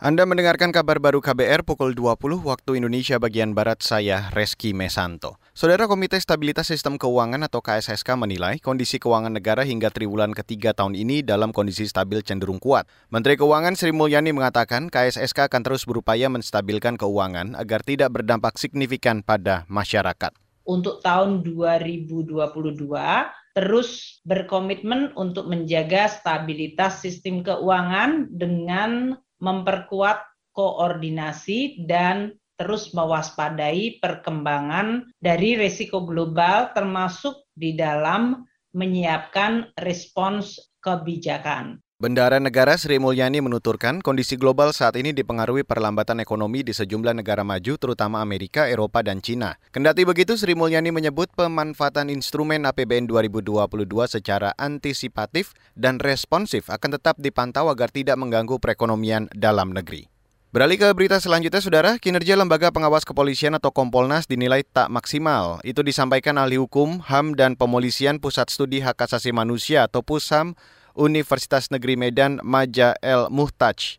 Anda mendengarkan kabar baru KBR pukul 20 waktu Indonesia bagian Barat saya Reski Mesanto. Saudara Komite Stabilitas Sistem Keuangan atau KSSK menilai kondisi keuangan negara hingga triwulan ketiga tahun ini dalam kondisi stabil cenderung kuat. Menteri Keuangan Sri Mulyani mengatakan KSSK akan terus berupaya menstabilkan keuangan agar tidak berdampak signifikan pada masyarakat. Untuk tahun 2022 terus berkomitmen untuk menjaga stabilitas sistem keuangan dengan memperkuat koordinasi dan terus mewaspadai perkembangan dari risiko global termasuk di dalam menyiapkan respons kebijakan. Bendara Negara Sri Mulyani menuturkan kondisi global saat ini dipengaruhi perlambatan ekonomi di sejumlah negara maju terutama Amerika, Eropa, dan Cina. Kendati begitu, Sri Mulyani menyebut pemanfaatan instrumen APBN 2022 secara antisipatif dan responsif akan tetap dipantau agar tidak mengganggu perekonomian dalam negeri. Beralih ke berita selanjutnya, Saudara, kinerja Lembaga Pengawas Kepolisian atau Kompolnas dinilai tak maksimal. Itu disampaikan ahli hukum, HAM, dan Pemolisian Pusat Studi Hak Asasi Manusia atau PUSHAM Universitas Negeri Medan Maja El Muhtaj.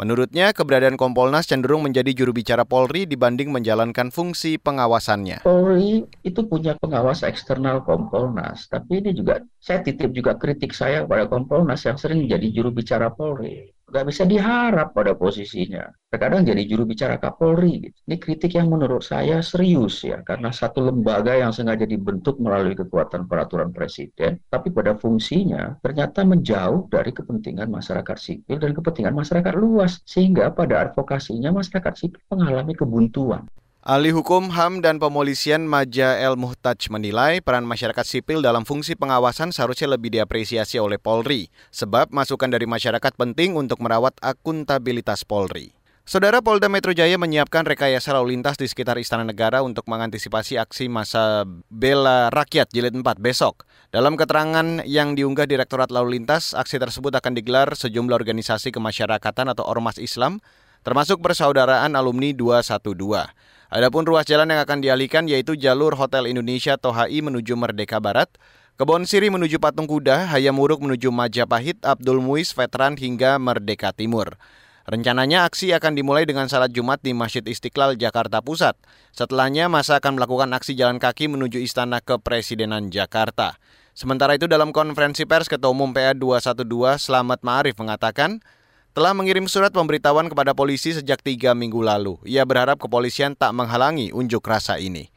Menurutnya, keberadaan Kompolnas cenderung menjadi juru bicara Polri dibanding menjalankan fungsi pengawasannya. Polri itu punya pengawas eksternal Kompolnas, tapi ini juga saya titip juga kritik saya pada Kompolnas yang sering jadi juru bicara Polri nggak bisa diharap pada posisinya. Terkadang jadi juru bicara Kapolri. Gitu. Ini kritik yang menurut saya serius ya, karena satu lembaga yang sengaja dibentuk melalui kekuatan peraturan presiden, tapi pada fungsinya ternyata menjauh dari kepentingan masyarakat sipil dan kepentingan masyarakat luas, sehingga pada advokasinya masyarakat sipil mengalami kebuntuan. Ahli Hukum HAM dan Pemolisian Maja El Muhtaj menilai peran masyarakat sipil dalam fungsi pengawasan seharusnya lebih diapresiasi oleh Polri, sebab masukan dari masyarakat penting untuk merawat akuntabilitas Polri. Saudara Polda Metro Jaya menyiapkan rekayasa lalu lintas di sekitar Istana Negara untuk mengantisipasi aksi masa bela rakyat jilid 4 besok. Dalam keterangan yang diunggah Direktorat Lalu Lintas, aksi tersebut akan digelar sejumlah organisasi kemasyarakatan atau ormas Islam, termasuk persaudaraan alumni 212. Adapun ruas jalan yang akan dialihkan yaitu jalur Hotel Indonesia Tohai menuju Merdeka Barat, Kebon Siri menuju Patung Kuda, Hayamuruk menuju Majapahit, Abdul Muiz Veteran hingga Merdeka Timur. Rencananya aksi akan dimulai dengan salat Jumat di Masjid Istiqlal, Jakarta Pusat. Setelahnya masa akan melakukan aksi jalan kaki menuju Istana Kepresidenan Jakarta. Sementara itu dalam konferensi pers Ketua Umum PA 212 Slamet Ma'arif mengatakan, telah mengirim surat pemberitahuan kepada polisi sejak tiga minggu lalu. Ia berharap kepolisian tak menghalangi unjuk rasa ini.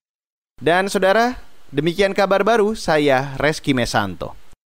Dan saudara, demikian kabar baru saya Reski Mesanto.